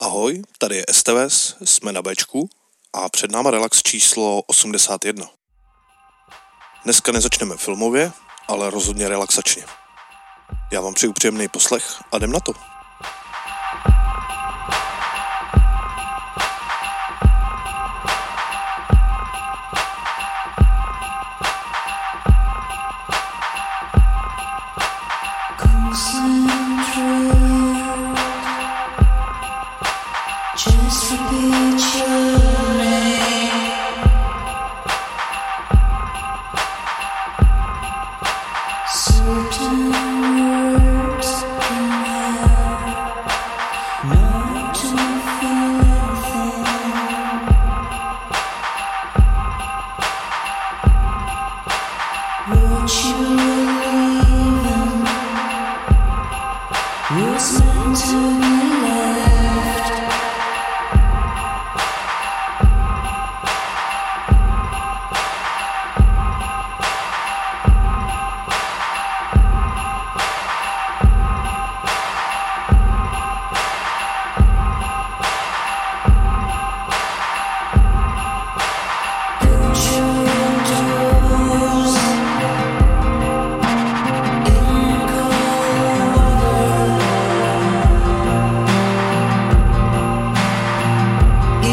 Ahoj, tady je STVS, jsme na Bčku a před náma relax číslo 81. Dneska nezačneme filmově, ale rozhodně relaxačně. Já vám přeju příjemný poslech a jdem na to.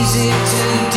Is it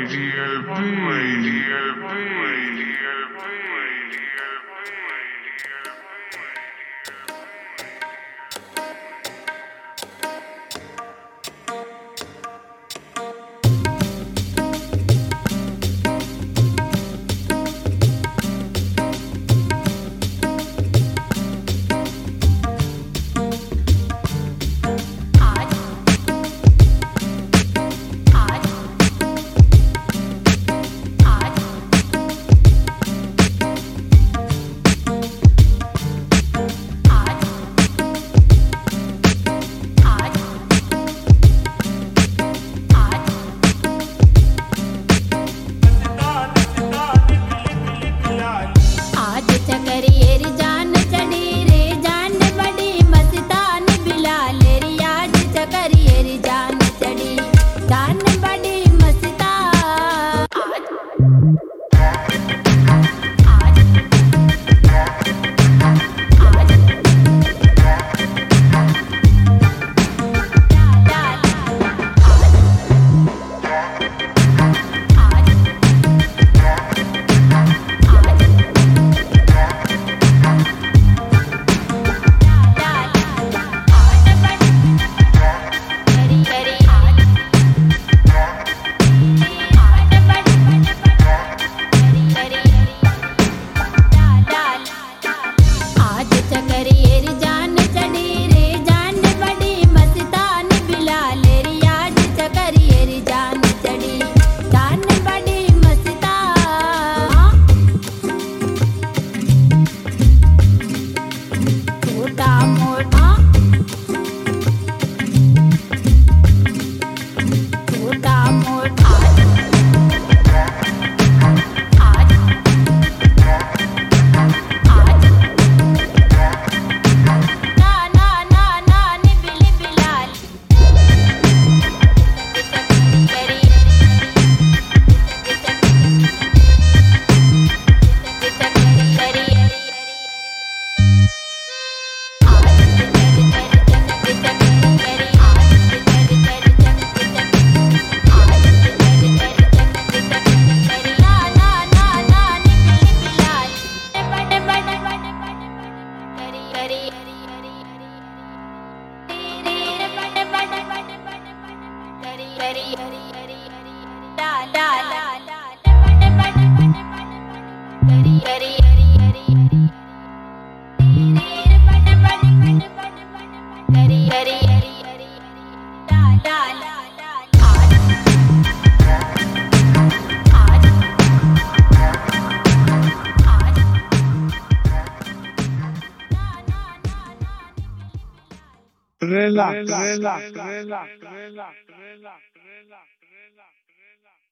Radio B, Radio B, Radio B,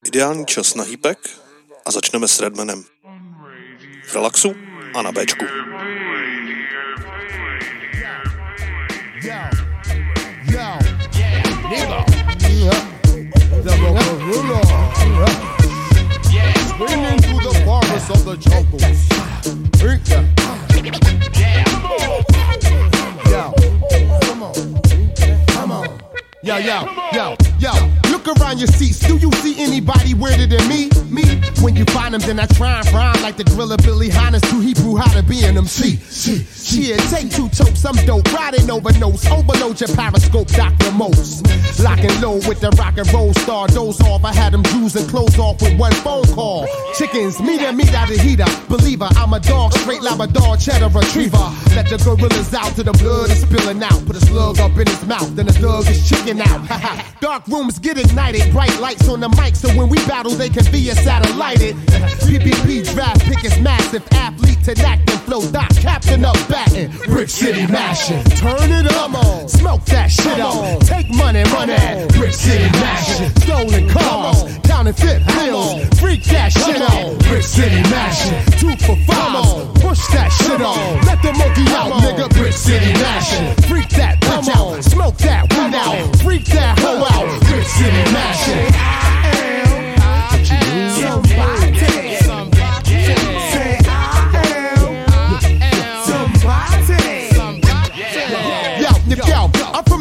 Ideální čas na hýpek a začneme s Redmanem. V relaxu a na Bčku. The forest of the jungles. That. Yo, come on. Yo, yo, yo, yo. Look around your seats. Do you see anybody weirder than me? Me? When you find them, then I try and rhyme like the driller Billy Hines to Hebrew how to be an MC. Shit, shit, take two tokes. I'm dope. Riding over notes. Overload your periscope, Dr. Most. Locking low with the rock and roll star. Doze off. I had them Jews and clothes off with one phone call. Chickens, meet and meet out of heater. Believer, I'm a dog, straight Labrador, cheddar retriever. Let the gorillas out to the blood is spilling out. Put a slug up in his mouth, then the thug is chicken out. Dark rooms get ignited, bright lights on the mic, so when we battle, they can be a satellited. PPP draft pick is massive, athlete to and flow. Doc captain up batting, Brick City mashing. Turn it up, smoke that shit up. Take money, money, Brick City mashing. Stolen cars, counterfeit bills, freak that shit on. Brick City mashing. Two for five, push that shit on. Let the monkey out, nigga. Brick City mashing. Freak that bitch out, smoke that weed out, freak that hoe out. Brick City mashing.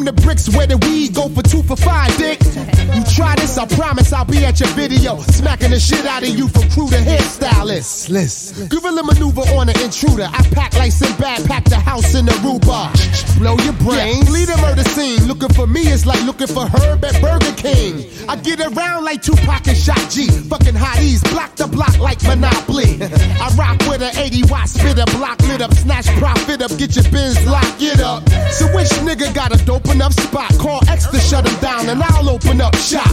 The bricks where the weed go for two for five, dick. You try this, I promise I'll be at your video, smacking the shit out of you from crew to hairstylist. Listen, gorilla maneuver on an intruder. I pack like Sinbad, pack the house in Aruba. Blow your brains, lead a murder scene. Looking for me is like looking for Herb at Burger King. I get around like Tupac and Shock G. Fucking hotties, block the block like Monopoly. I rock with an 80 watt spitter, block lit up, snatch profit up, get your bins locked, get up. So which nigga got a dope enough spot? Call X to shut him down and I'll open up shop.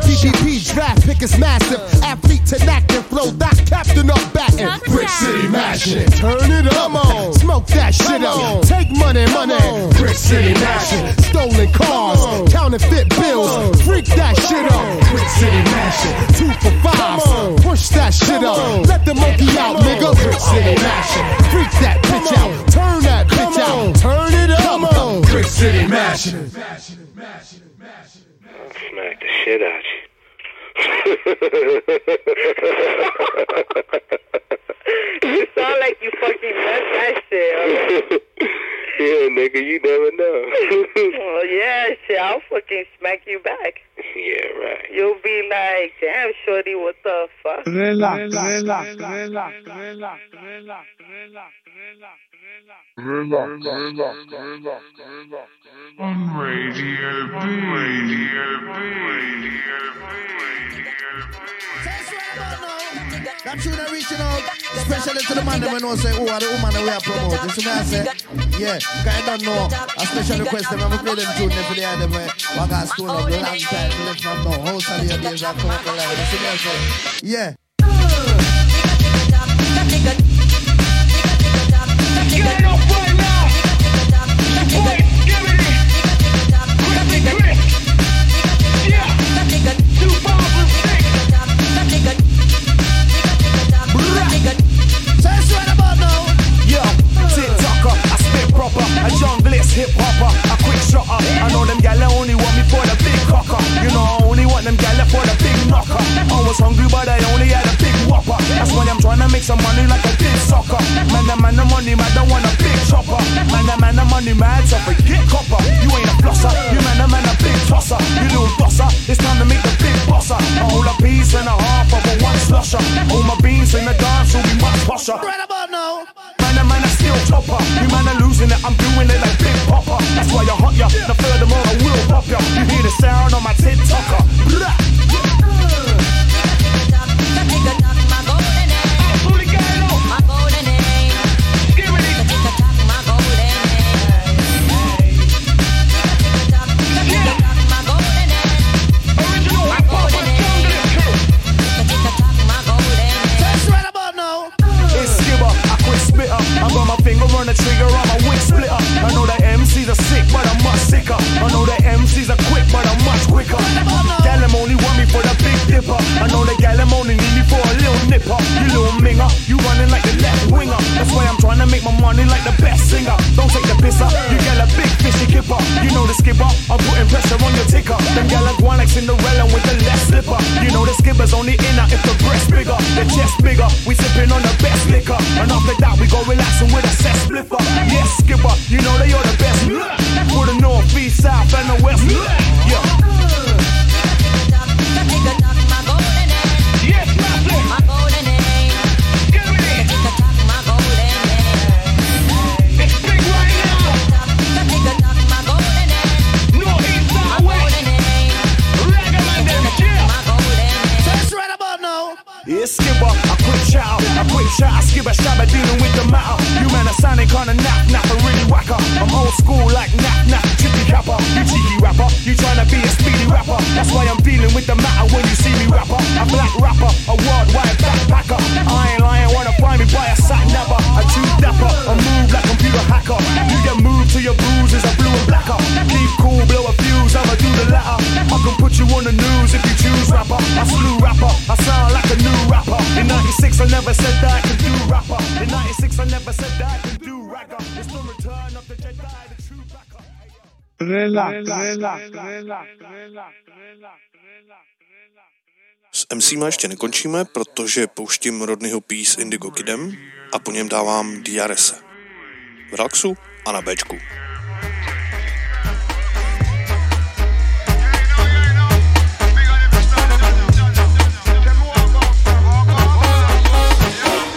DGP draft pick is massive, athlete to knack and flow, that captain up batting. Brick City mashing, turn it up, Come on. smoke that shit up, take money, money. Brick City mashing, stolen cars, counterfeit bills, freak that shit up. Brick City mashing, two for five, push that shit up, let the monkey out, nigga. Brick City mashing, freak that bitch out, turn that bitch out, turn it up. on. Brick City mashing. Smack the shit out You you sound like you fucking messed that shit. yeah, nigga, you never know. Well, yeah, shit, I'll fucking smack you back. Yeah, right. You'll be like, damn, shorty, what the fuck? Relax, relax, relax, relax, relax, relax, relax, On Radio B. Radio B. Radio B. That tune are reaching out, especially to the man that we know say, who are the woman that we are promoting. You see me I say? Yeah, because I don't know. A special request them, I'm play them tune them for the other way. I got school of long time to live from now. House of your days are come up. You see me I say? Yeah. Get up right now. Wait, give me this. Quick, quick. Yeah. Two powerful six. Say it's right about now. Yo, TikToker, I spit proper. A junglist hip a. I know them gal only want me for the big cocker. You know I only want them gal for the big knocker. I was hungry, but I only had a big whopper. That's why I'm trying to make some money like a big sucker. Man, the man, the money, man, don't want a big chopper. Man, the man, the money, man, so forget copper. You ain't a flosser, you man, the man, a big tosser. You little bosser, it's time to make the big bosser. A whole a piece and a half of a one slusher. All my beans in the dance will be much posher. Right about now. Man, a man, a steel chopper. You man are losing it, I'm doing it like. That's why you hot ya. Now furthermore, I will pop ya. You hear the sound make my money like the best singer. Don't take the piss up, you get a big fishy kipper. You know the skipper, I'm putting pressure on your ticker. Them gal are going like Cinderella with the left slipper. You know the skipper's only inner if the breast bigger, the chest bigger. We sipping on the best liquor, and after that we go relaxing with a set spliffer. Yes, skipper, you know that you're the best. For the north, east, south, and the west. Yeah. Yeah, skipper, I quick shout, I quick shout, I skip a shabba dealing with the matter. You man are sounding kinda knock knock, a really whacker. I'm old school like knock knock, chippy capper. You cheeky rapper, you tryna be a speedy rapper. That's why I'm dealing with the matter when you see me rapper. A black rapper, a worldwide backpacker. I ain't lying, wanna find me by a sat napper. A too dapper, a move like a computer hacker. You get moved to your Relax, S MCma ještě nekončíme, protože pouštím Rodneyho Peace Indigo Kidem a po něm dávám Diarese. V relaxu a na Bčku.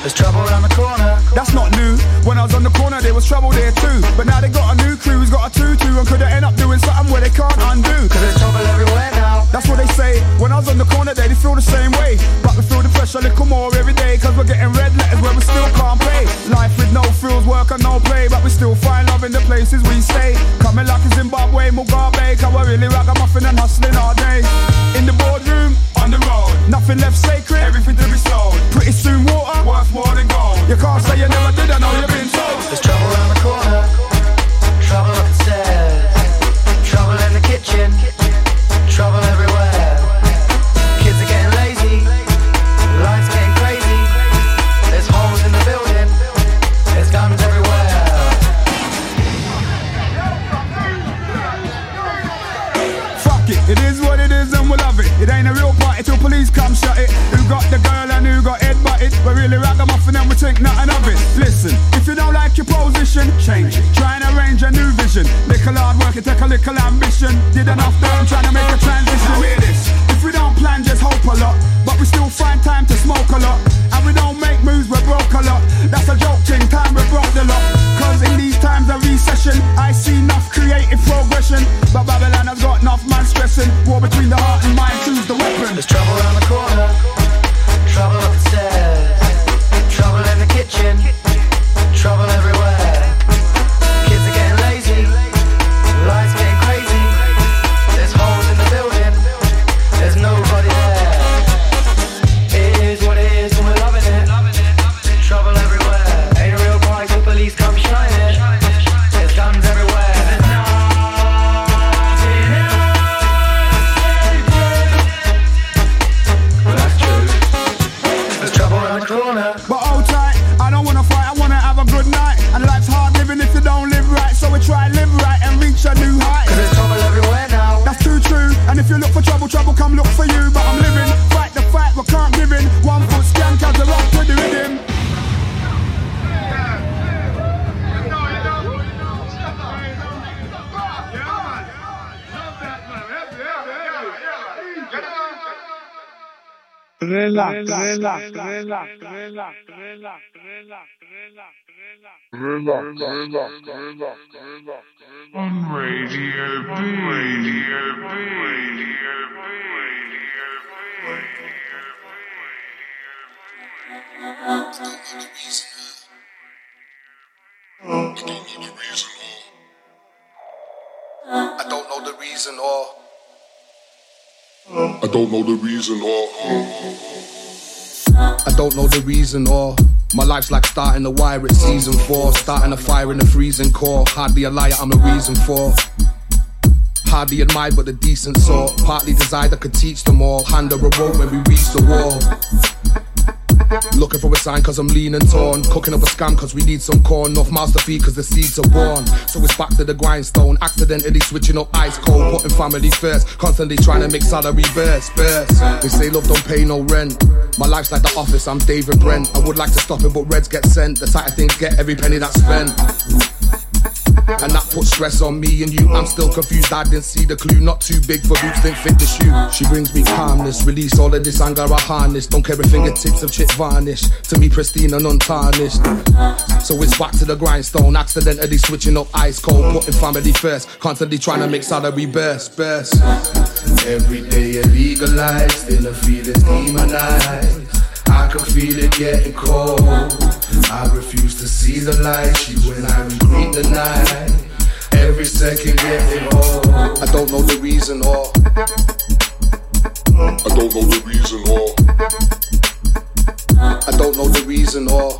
There's trouble around the corner. That's not new. When I was on the corner, there was trouble there too. But now they got a new crew who's got a tutu and could end up doing something where they can't undo. Cause there's trouble everywhere now. That's what they say. When I was on the corner, they, they feel the same way. But we feel the pressure a little more every day. Cause we're getting red letters where we still can't play. Life with no frills, work and no play. But we still find love in the places we stay. Coming like a Zimbabwe, Mugabe. Cause we're really ragamuffin and hustling all day. In the boardroom, on the road. Nothing left sacred, everything to be sold. Pretty soon water, worth more than gold. You can't say you never did, I know you've been told. There's trouble around the corner. Shut it. Who got the girl and who got head butted? We're really ragamuffin and we think nothing of it. Listen, if you don't like your position, change it. Try and arrange a new vision. Little hard work, it take a little ambition. Did enough I'm trying to make a transition. Hear this. If we don't plan, just hope a lot. But we still find time to smoke a lot. And we don't make moves, we're broke a lot. That's a joke thing, time we broke the lot. Cause in these times of recession, I see enough creative progression. But On Radio B. Radio B. Radio B. I don't know the reason or. I don't know the reason or. I don't know the reason or. My life's like starting a wire at season four. Starting a fire in a freezing core. Hardly a liar, I'm a reason for. Hardly admired, but a decent sort. Partly desired, I could teach them all. Hand a rope when we reach the wall. Looking for a sign cause I'm lean and torn. Cooking up a scam cause we need some corn. Mouths to feed cause the seeds are born. So it's back to the grindstone. Accidentally switching up ice cold. Putting family first. Constantly trying to make salary burst. burst. They say love don't pay no rent. My life's like the office, I'm David Brent. I would like to stop it, but reds get sent. The tighter things get every penny that's spent. And that puts stress on me and you. I'm still confused, I didn't see the clue. Not too big for boots, didn't fit the shoe. She brings me calmness, release all of this anger I harness. Don't care if fingertips of chip varnish. To me, pristine and untarnished. So it's back to the grindstone, accidentally switching up ice cold, putting family first. Constantly trying to make salary burst, burst. Every day illegalized, in the feelings demonized. I can feel it getting cold. I refuse to see the light. You and I we greet the night. Every second getting old. I don't know the reason or. I don't know the reason or. I don't know the reason or.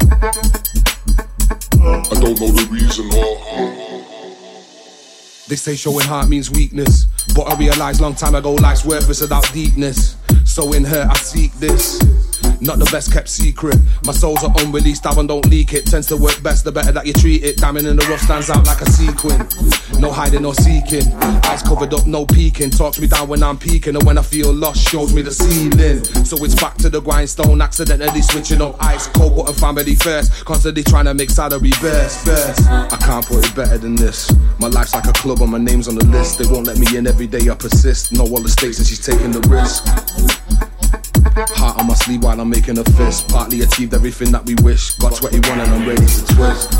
I don't know the reason or. They say showing heart means weakness. But I realized long time ago life's worthless without deepness. So in her I seek this. Not the best kept secret. My soul's are unreleased, one don't leak it. Tends to work best the better that you treat it. Diamond in the rough stands out like a sequin. No hiding or seeking. Eyes covered up, no peeking. Talks me down when I'm peeking. And when I feel lost, shows me the ceiling. So it's back to the grindstone. Accidentally switching up ice cold, putting family first. Constantly trying to make salary burst, burst. I can't put it better than this. My life's like a club and my name's on the list. They won't let me in every day, I persist. Know all the stakes and she's taking the risk. Heart on my sleeve while I'm making a fist. Partly achieved everything that we wish. Got 21 and I'm ready to twist.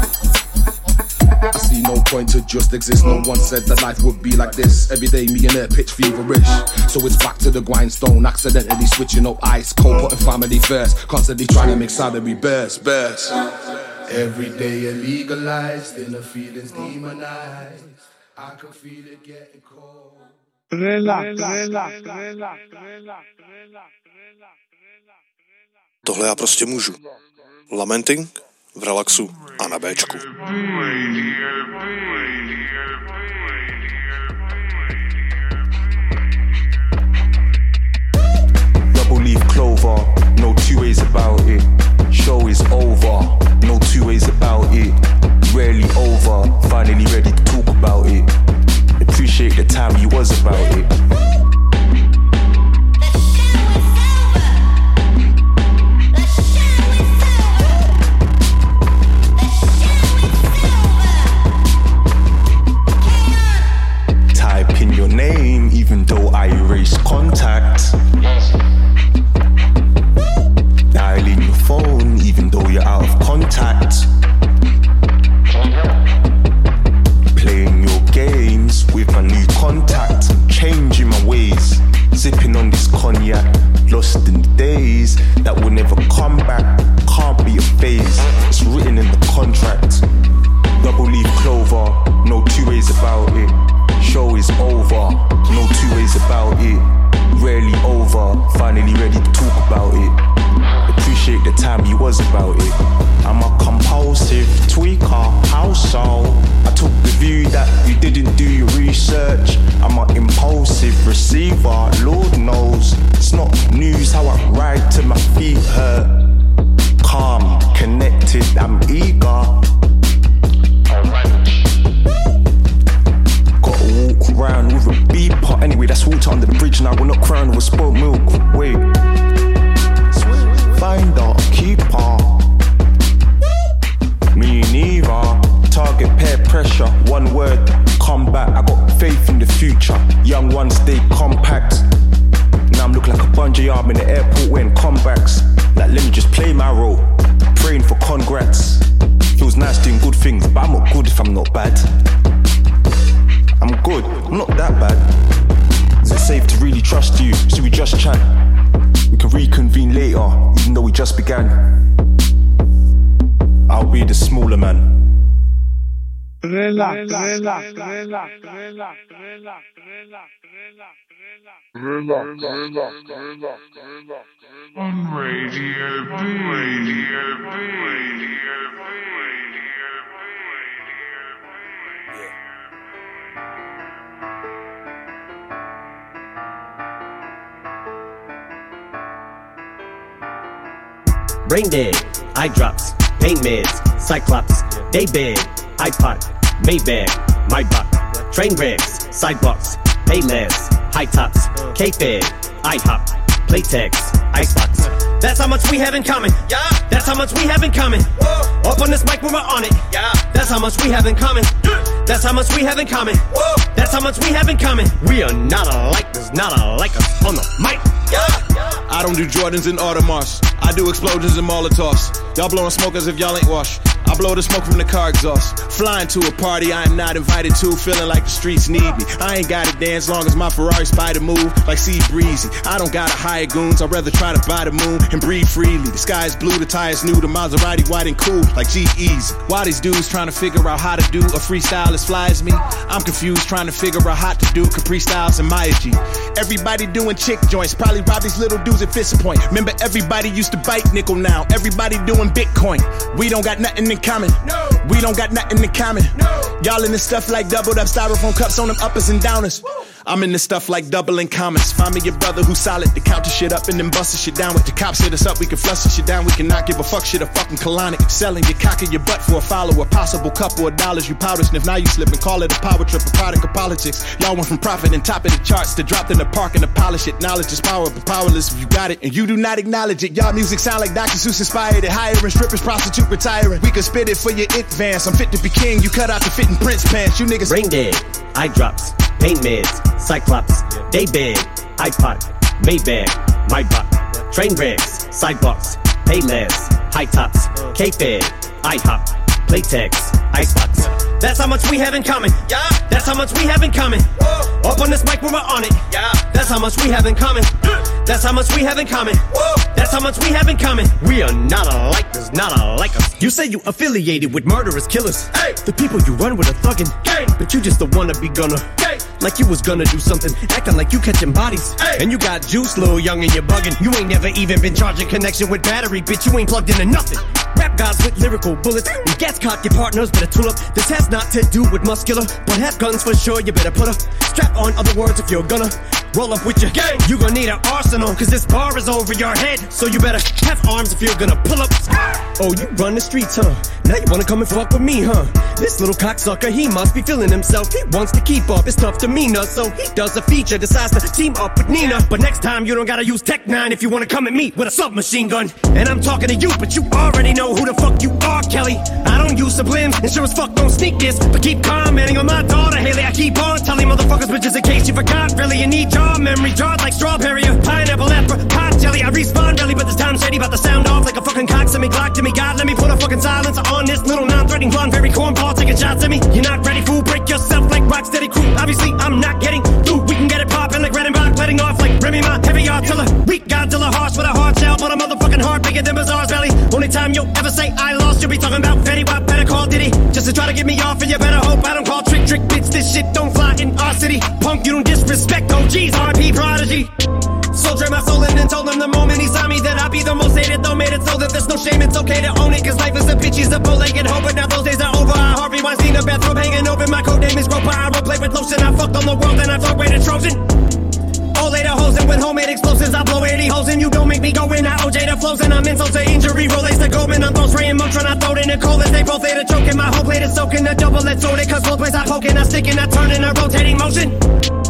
I see no point to just exist. No one said that life would be like this. Every day, me and her pitch feverish. So it's back to the grindstone. Accidentally switching up ice cold, putting family first. Constantly trying to make salary burst, burst. Every day illegalized, in the feelings demonized. I can feel it getting cold. Relax, Relax, relax, relax, relax, Tohle já prostě můžu. Lamenting v relaxu a na Bčku. Double leaf clover, no two ways about it. Show is over, no two ways about it. Rarely over, finally ready to talk about it. Appreciate the time you was about it. Name, even though I erased contact. Dialing your phone, even though you're out of contact. Playing your games with my new contact. Changing my ways. Sipping on this cognac. Lost in the days that will never come back. Can't be a phase. It's written in the contract. Double leaf clover, no two ways about it. Show is over, no two ways about it. Rarely over, finally ready to talk about it. Appreciate the time you was about it. I'm a compulsive tweaker, so? I took the view that you didn't do your research. I'm an impulsive receiver, Lord relax, relax, relax, relax, On Radio B. Radio B. Radio B. Brain dead, eye drops, pain meds, cyclops, day bed, iPod, Maybach, my buck, train wrecks, sidewalks, pay less, high tops, K-Fed, IHOP, Playtex, Icebox. That's how much we have in common. Yeah. That's how much we have in common. Whoa. Up on this mic when we're on it. Yeah. That's how much we have in common. That's how much we have in common. Whoa. That's how much we have in common. We are not alike. There's not alike us on the mic. Yeah. I don't do Jordans and Audemars. I do explosions and Molotovs. Y'all blowing smoke as if y'all ain't washed. I blow the smoke from the car exhaust. Flying to a party I am not invited to, feeling like the streets need me. I ain't gotta dance long as my Ferrari spider move like sea breezy. I don't gotta hire goons, I'd rather try to buy the moon and breathe freely. The sky is blue, the tires new, the Maserati white and cool like G Easy. Why these dudes trying to figure out how to do a freestyle as fly as me? I'm confused trying to figure out how to do Capri Styles and Maya G. Everybody doing chick joints, probably rob these little dudes at Fist Point. Remember, everybody used to bite nickel now. Everybody doing Bitcoin. We don't got nothing in common. No. We don't got nothing in common. No. Y'all in this stuff like doubled up styrofoam cups on them uppers and downers. I'm in this stuff like doubling commas. Find me your brother who's solid to count the shit up and then bust the shit down. With the cops hit us up, we can flush the shit down. We cannot give a fuck shit a fucking colonic. Selling your cock in your butt for a follower. Possible couple of dollars you powder sniff. Now you slip and call it a power trip, a product of politics. Y'all went from profit and top of the charts to dropped in the park and to polish it. Knowledge is power, but powerless if you got it and you do not acknowledge it. Y'all music sound like Dr. Seuss inspired it. Hiring strippers, prostitute retiring. We could spit it for your vans. I'm fit to be king. You cut out the fitting prince pants. You niggas brain dead, eye drops, pain meds, cyclops, day bed, iPod, Maybach, my buck, train wrecks, sidewalks, pay high tops, K-Fed, IHOP, Playtex, Icebox. That's how much we have in common. Yeah. That's how much we have in common. Whoa. Up on this mic when we're on it. Yeah. That's how much we have in common. That's how much we have in common. Whoa. That's how much we have in common. We are not alike. There's not alike us. You say you affiliated with murderous killers. Hey. The people you run with are thuggin'. Gang. But you just don't wanna be gonna. Gang. Like you was gonna do something, acting like you catching bodies. Hey. And you got juice, little young, and you're bugging. You ain't never even been charging connection with battery, bitch. You ain't plugged into nothing. Rap guys with lyrical bullets. When gas cock, your partners better tool up. This has not to do with muscular, but have guns for sure. You better put a strap on. Other words, if you're gonna roll up with your gang, you gonna need an arsenal. Cause this bar is over your head. So you better have arms if you're gonna pull up. Oh, you run the streets, huh? Now you wanna come and fuck with me, huh? This little cocksucker, he must be feeling himself. He wants to keep up his tough to demeanor. So he does a feature, decides to team up with Nina. But next time you don't gotta use Tech N9ne if you wanna come at me with a submachine gun. And I'm talking to you, but you already know who the fuck you are, Kelly. I don't use sublims, and sure as fuck don't sneak this. But keep commenting on my daughter, Haley. I keep on telling motherfuckers, bitches, in case you forgot. Really, you need jaw memory, jarred like strawberry or pineapple, apple, pot jelly. I respawn belly, but this time shady about to sound off like a fucking cock. Send me Glock to me, God, let me put a fucking silence on this little non-threatening blonde, very cornball, taking shots at me. You're not ready, fool. Break yourself like Rocksteady crew. Obviously, I'm not getting through. We can get it poppin' like red and black, letting off like Remy Ma, heavy artiller. Weak Godzilla, harsh with a hard shell, but a motherfucking heart bigger than Biz's belly. Only time you'll ever say I lost, you'll be talking about Fetty Wap, better call Diddy. Just to try to get me off, and you better hope I don't call trick trick bitch. This shit don't fly in our city. Punk, you don't disrespect OGs, RP prodigy. Soldier my soul in and told him the moment he saw me that I'd be the most hated. Though made it so that there's no shame, it's okay to own it. Cause life is a bitch, he's a bow-legged hoe. But now those days are over. I Harvey Weinstein, a bathrobe hanging open. My code name is Groper. I role play with lotion. I fucked on the world and I fuck with a Trojan. All later hosing with homemade explosives. I blow 80 holes and you don't make me go in. I OJ the flows and I'm insult to injury. Relates to Goldman. I'm throw spraying Motron. I throw it in the cold as they both later choking. My whole plate is soaking. The double let's it. Cause both ways I poking. I stick and I turn in a rotating motion.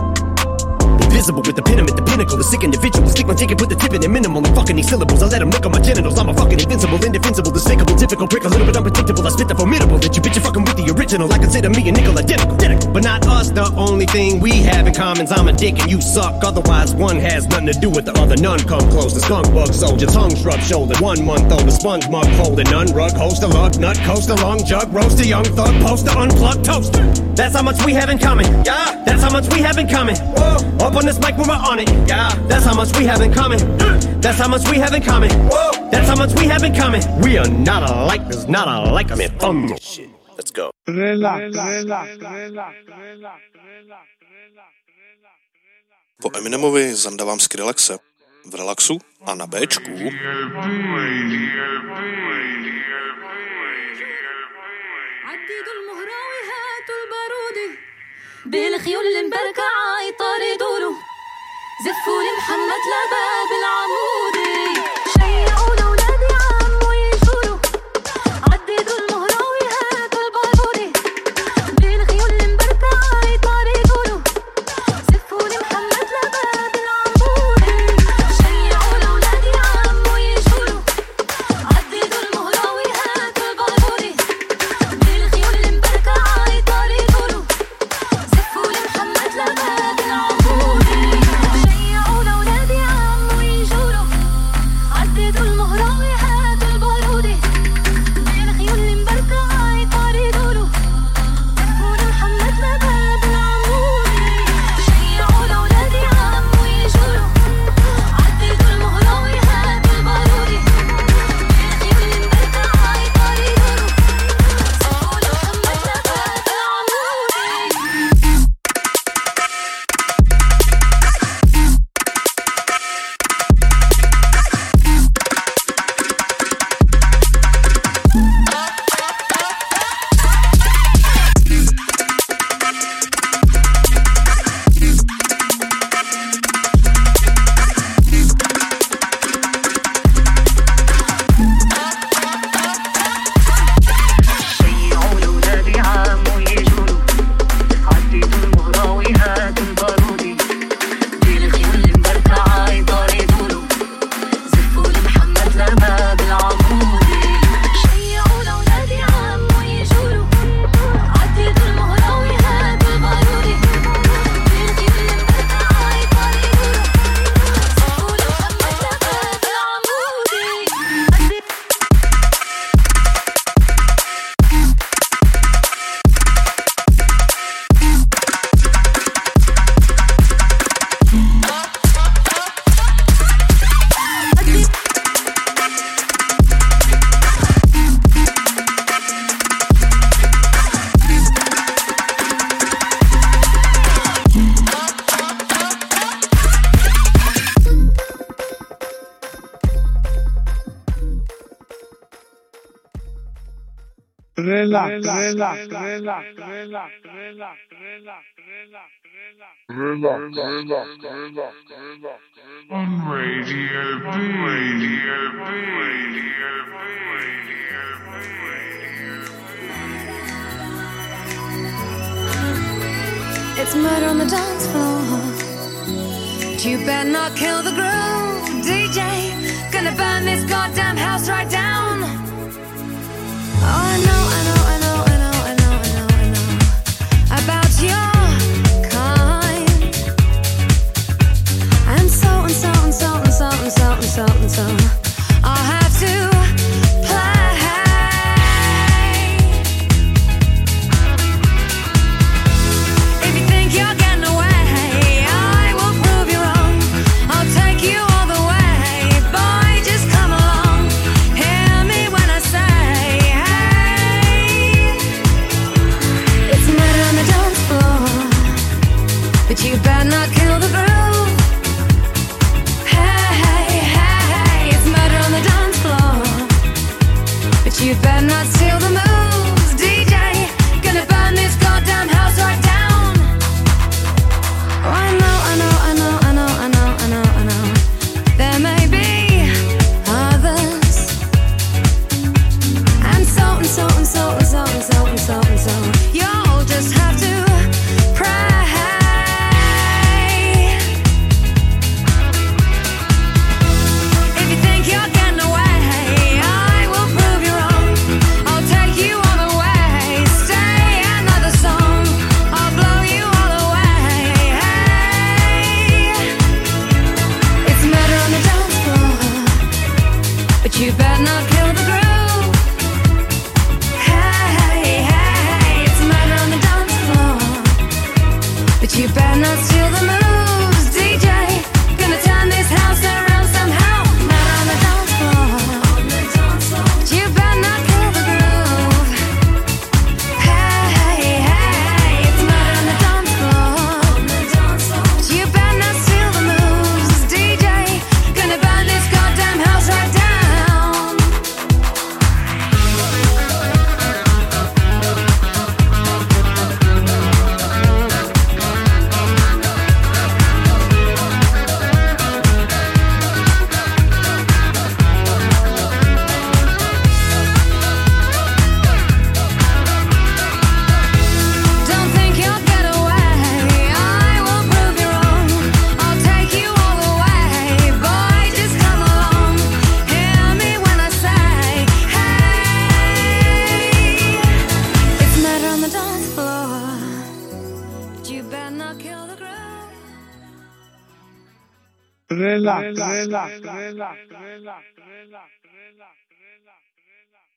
Invisible with the pin at the pinnacle. The sick individual. Stick my ticket, put the tip in it minimal. And fucking these syllables. I let them lick on my genitals. I'm a fucking invincible, indefensible, despicable, difficult, prick, a little bit unpredictable. I spit the formidable that you bitch, you're fucking with the original. I consider me a nickel identical, identical. But not us, the only thing we have in common is I'm a dick and you suck. Otherwise, one has nothing to do with the other. None come close. The skunk bug soldier, tongue shrub shoulder. One month old, the sponge mug folded. None rug, host a lug, nut, coast a long jug, roast a young thug, poster, unplugged toaster. That's how much we have in common. Yeah, that's how much we have in common. Whoa. Up on this mic when we're on it. Yeah, that's how much we have in common. That's how much we have in common. Whoa. That's how much we have in common. We are not alike. There's not alike. I'm in fun. Shit. Let's go. Po Eminemovi zandavám Skrillexe v relaxu a na Bčku. عديدوا المهراوي هاتوا البارودي بالخيول المبركة يطار يدوروا زفوا لمحمد لباب العمودي شيقولوا relax, relax, relax, relax, relax, relax, relax, relax, relax. On Radio B, It's murder on the dance floor. But you better not kill the groove, DJ. Gonna burn this goddamn house right down. Oh, I know. something, something, something, something, something. I have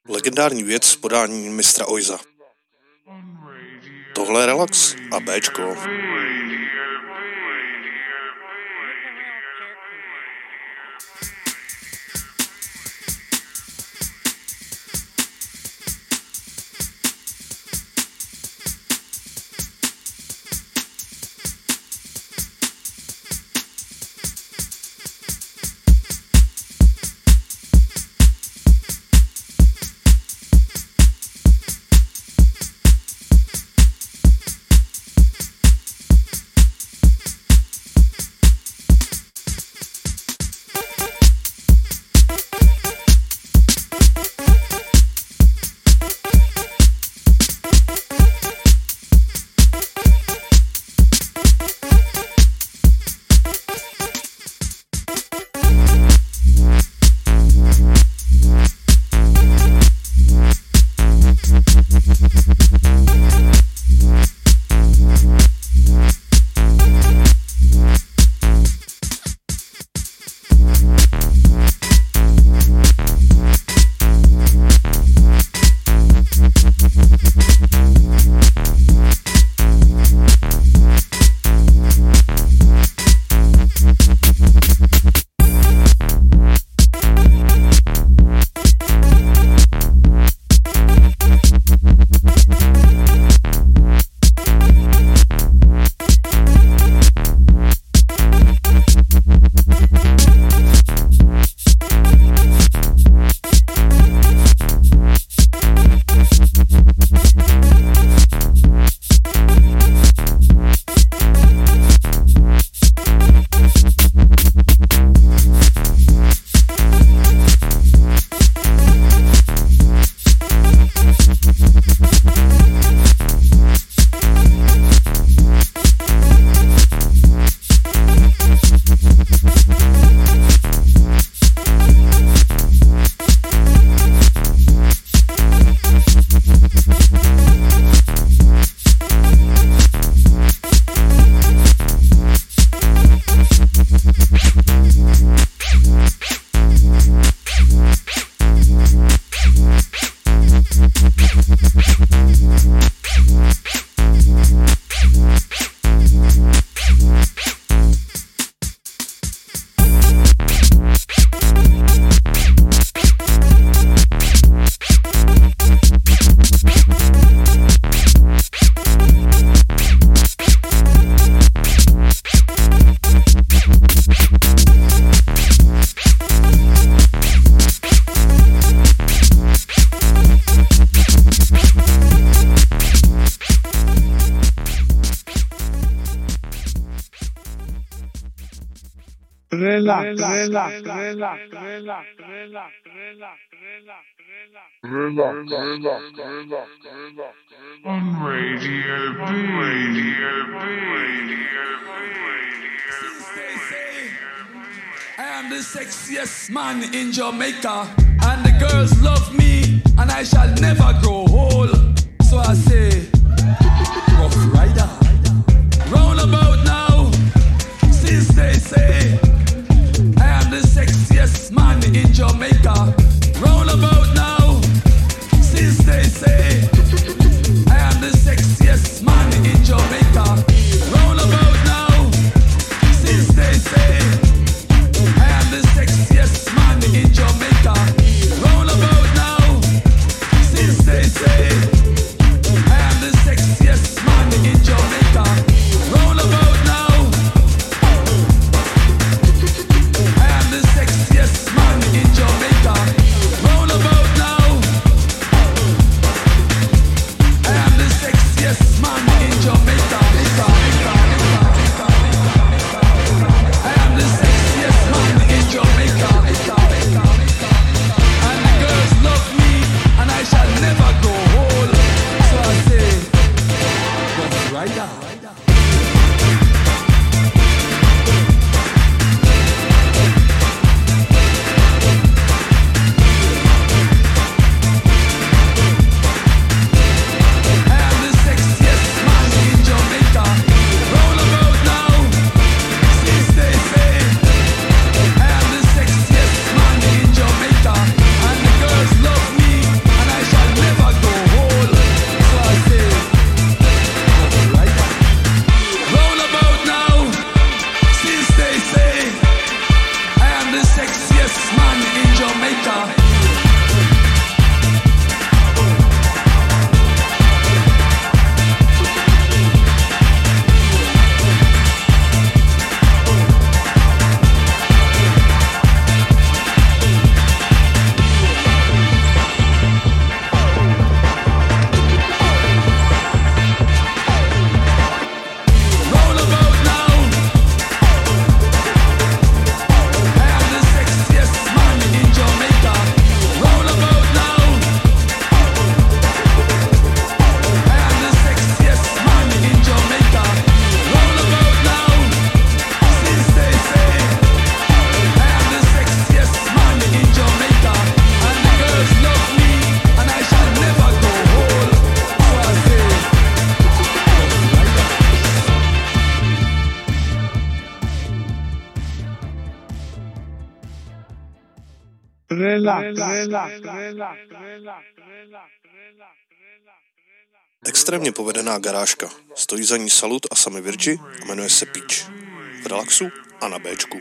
Legendární věc s podáním mistra Oiza. Tohle je relax a Bčko. Relax, relax, relax, relax, relax, relax, relax, Relax, relax, relax, relax. On Radio B. Radio B. I am the sexiest man in Jamaica, and the girls love me, and I shall never grow old. So I say, Rough Rider, roundabout now, since they say I am the in Jamaica. Roundabout now, since they say Extrémně povedená garážka. Stojí za ní Salut a Sami Virgi a jmenuje se Peach. V relaxu a na Bčku.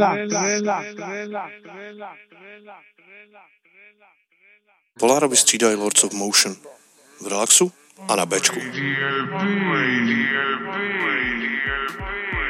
relax, relax, relax, relax. Polára vystřídají Lords of Motion v relaxu a na Bčku. relax, relax, relax,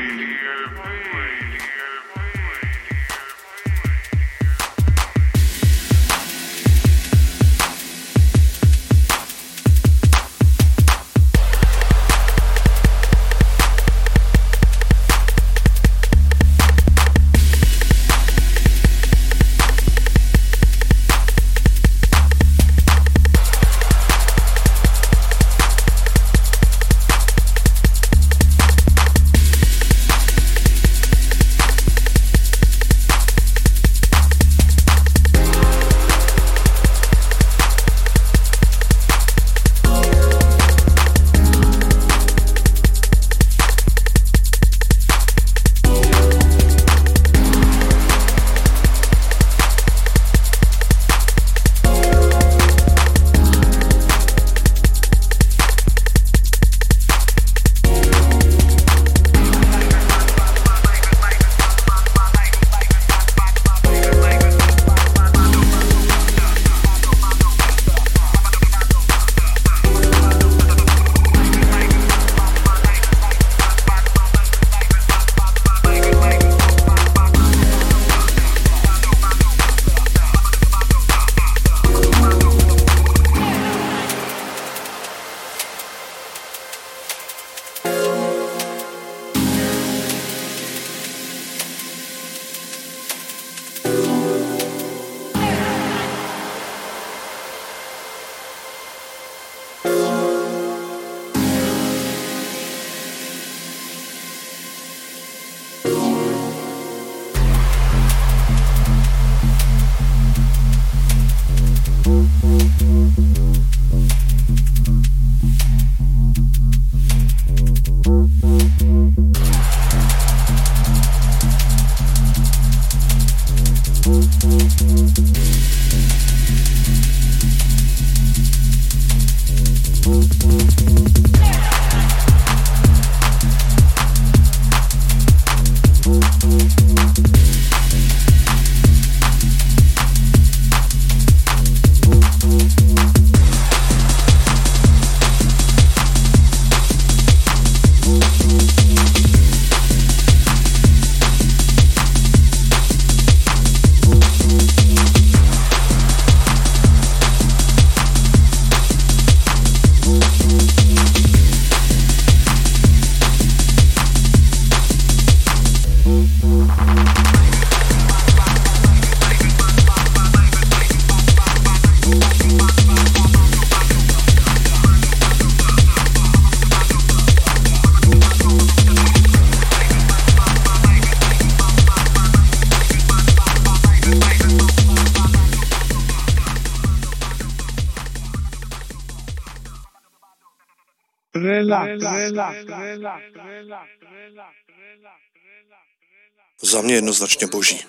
Za mě jednoznačně boží.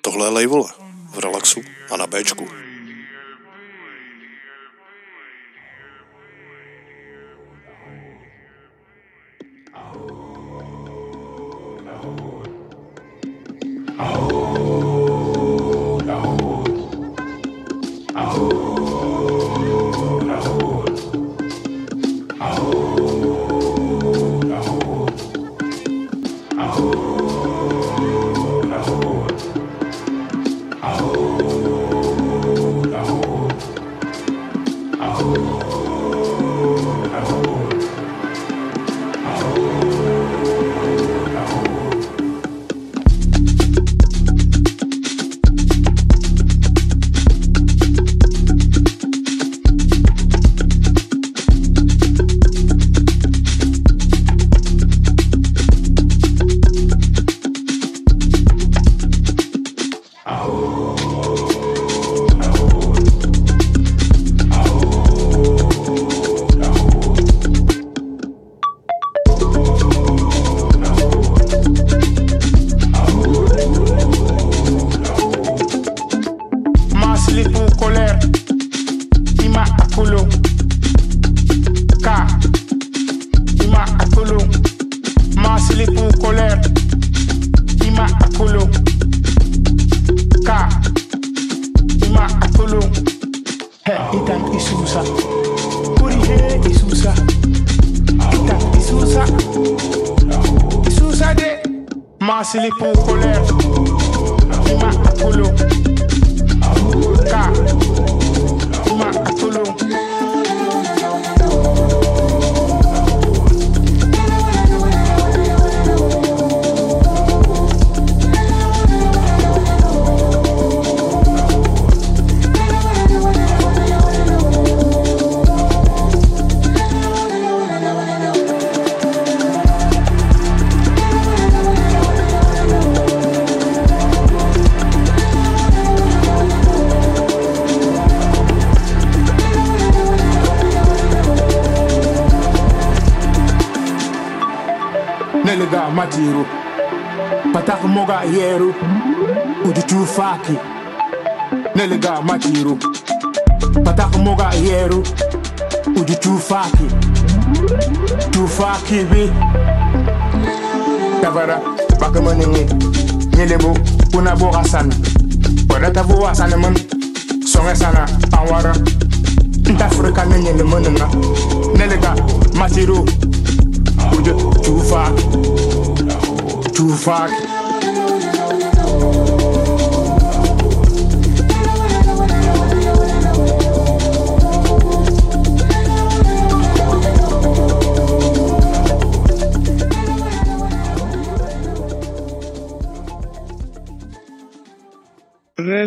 Tohle je Lejvole v relaxu a na Bčku. Maslipu matiru Patak moga yeru Udu tufaki Neliga matiru Patak moga yeru Udu tufaki Tufaki bi. Tavara Bakamaningi Nyelebo Kuna boga sana. Wada tabu wasana man Songa sana Awara. Ntafrika nenyele mananga Neliga matiru Udu tufaki Tufaki relax, relax,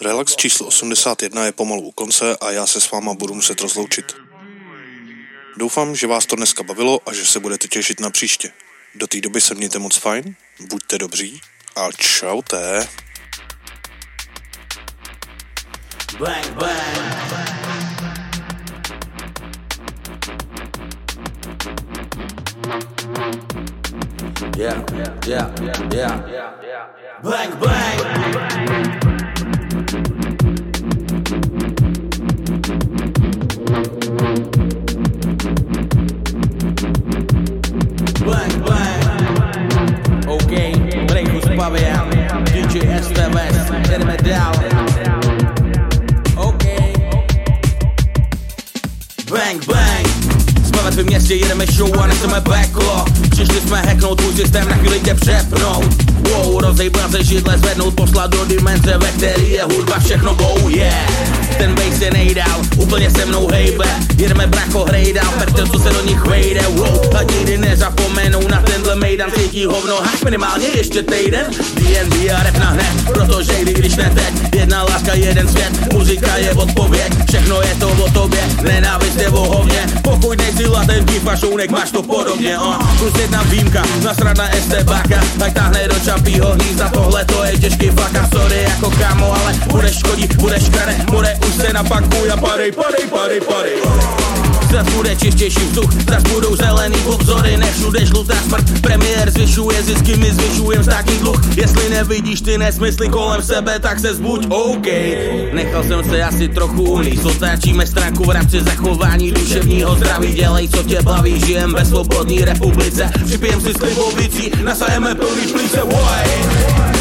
Relax číslo 81 je pomalu u konce a já se s váma budu muset rozloučit. Doufám, že vás to dneska bavilo a že se budete těšit na příště. Do té doby se mějte moc fajn, buďte dobří a čaute. Bang, bang. Yeah, yeah, yeah, yeah. Bang, bang. Bang. OK, breaku zbawiam. DJ STVS, jdeme Ve městě, jedeme show a nechceme peklo. Přišli jsme hacknout, tvůj systém na chvíli tě přepnout Wow, rozejbat ze židle, zvednout, poslat do dimenze, ve který je hudba všechno oh yeah ten bass je nejdál, úplně se mnou hejbe Jedeme bracho hrejdál, perte co se do nich vejde wow, A nikdy nezapomenou na tenhle mejdan. Cítí hovno, hack minimálně ještě týden. DNB a rap na hned, protože i když ne teď Jedna láska, jeden svět, muzika je odpověď Všechno je to o tobě, nenávist je o hovně. Pokud nejsi latentní fašounek, máš to podobně. Uh. Plus jedna výjimka, nasrad na STBáka Tak táhne do čapího hnízda, tohle to je těžký faka Sorry jako kámo, ale budeš škodit, budeš kare More už se napakuj a padej, padej, padej, padej. Zas bude čistější vzduch, zas budou zelený obzory, ne všude žlutá smrt. Premiér zvyšuje zisky, my zvyšujem státní dluh. Jestli nevidíš ty nesmysly kolem sebe, tak se zbuď OK. Nechal jsem se asi trochu uníst, otáčíme stránku v rámci zachování duševního zdraví. Dělej, co tě baví, žijem ve svobodní republice. Připijem si slivovicí, nasajeme plný plíce, why?